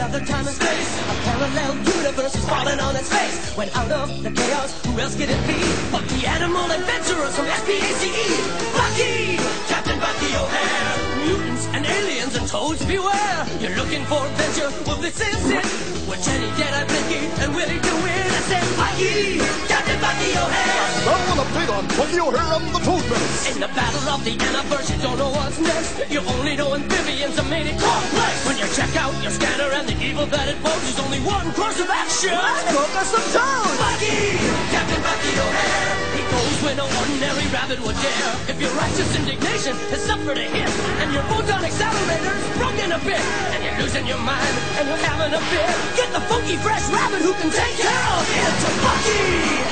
another time and space. A parallel universe is falling on its face. When out of the chaos, who else could it be? But the animal adventurers from SPACE. Bucky! Captain Bucky O'Hare. Mutants and aliens and toads beware. You're looking for adventure? Well, this is it. With Jenny, Deadeye, Blinky, and Willy DuWitt. I said, Bucky! Captain Bucky O'Hare. Now an update on Bucky O'Hare and the Toad Menace. In the battle of the universe, you don't know what's next. You only know amphibians have made it complex. When you check out your scanner and the evil that it poses, only one course of action. Focus of toad. Bucky! Captain Bucky O'Hare. He goes where no ordinary rabbit would dare. If your righteous indignation has suffered a hit, and your photon accelerator is broken a bit, and you're losing your mind, and you're having a fit, get the funky fresh rabbit who can take care of it. To Bucky!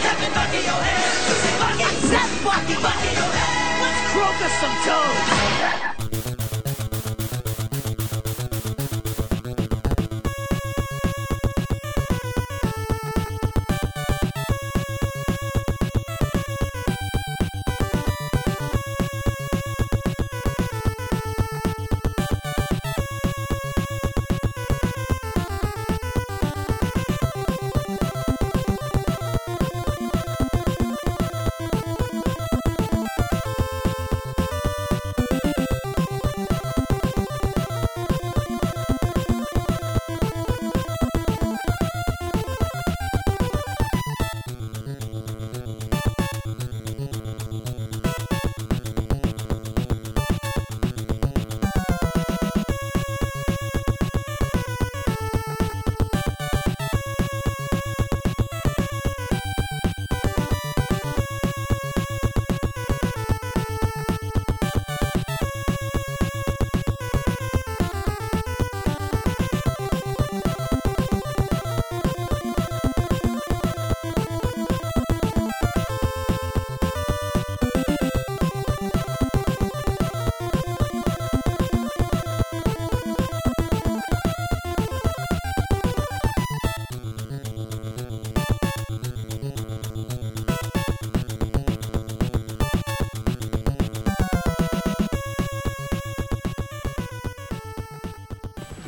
Captain Bucky O'Hare. Say Bucky? Said Bucky! Bucky O'Hare. Let's croak us some toads.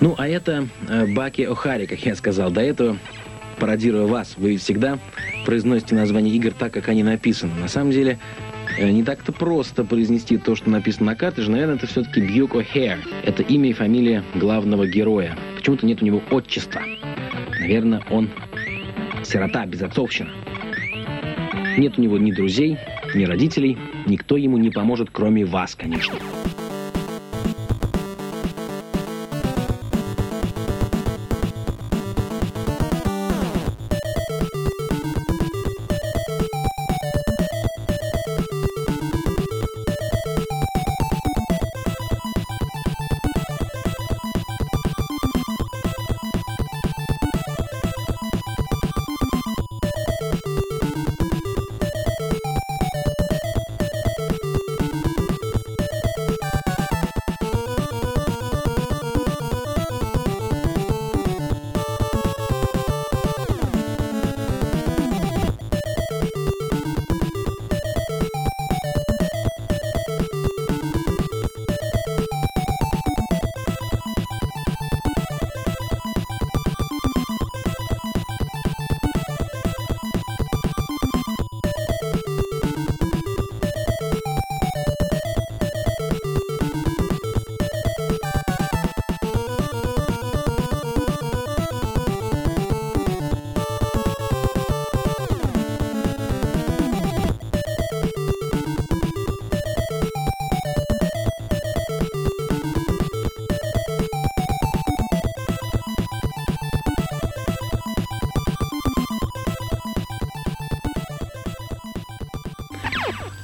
Ну, а это э, Баки О'Хари, как я сказал. До этого, пародируя вас, вы всегда произносите название игр так, как они написаны. На самом деле, э, не так-то просто произнести то, что написано на картриже. Наверное, это все-таки Бьюк О'Хэр. Это имя и фамилия главного героя. Почему-то нет у него отчества. Наверное, он сирота, безотцовщина. Нет у него ни друзей, ни родителей. Никто ему не поможет, кроме вас, конечно.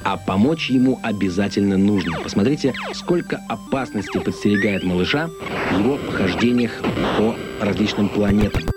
А помочь ему обязательно нужно. Посмотрите, сколько опасностей подстерегает малыша в его похождениях по различным планетам.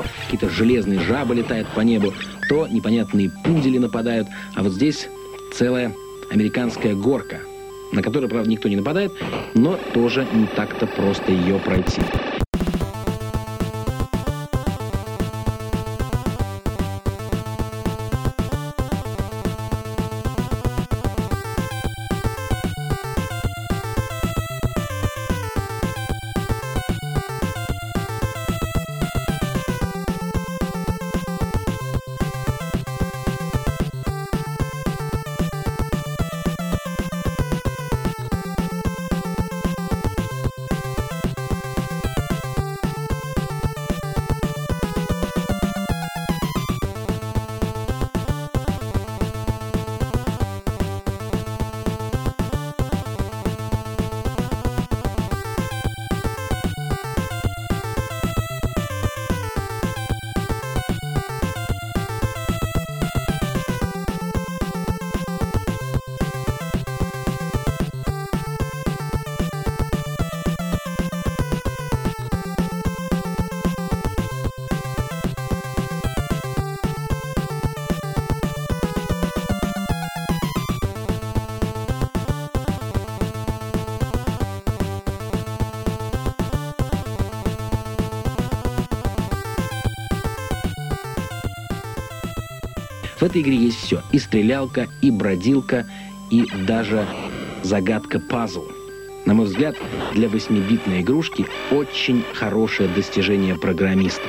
Какие-то железные жабы летают по небу, то непонятные пудели нападают, а вот здесь целая американская горка, на которую, правда, никто не нападает, но тоже не так-то просто ее пройти. В этой игре есть все. И стрелялка, и бродилка, и даже загадка-пазл. На мой взгляд, для 8-битной игрушки очень хорошее достижение программистов.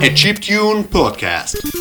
A Chiptune Podcast.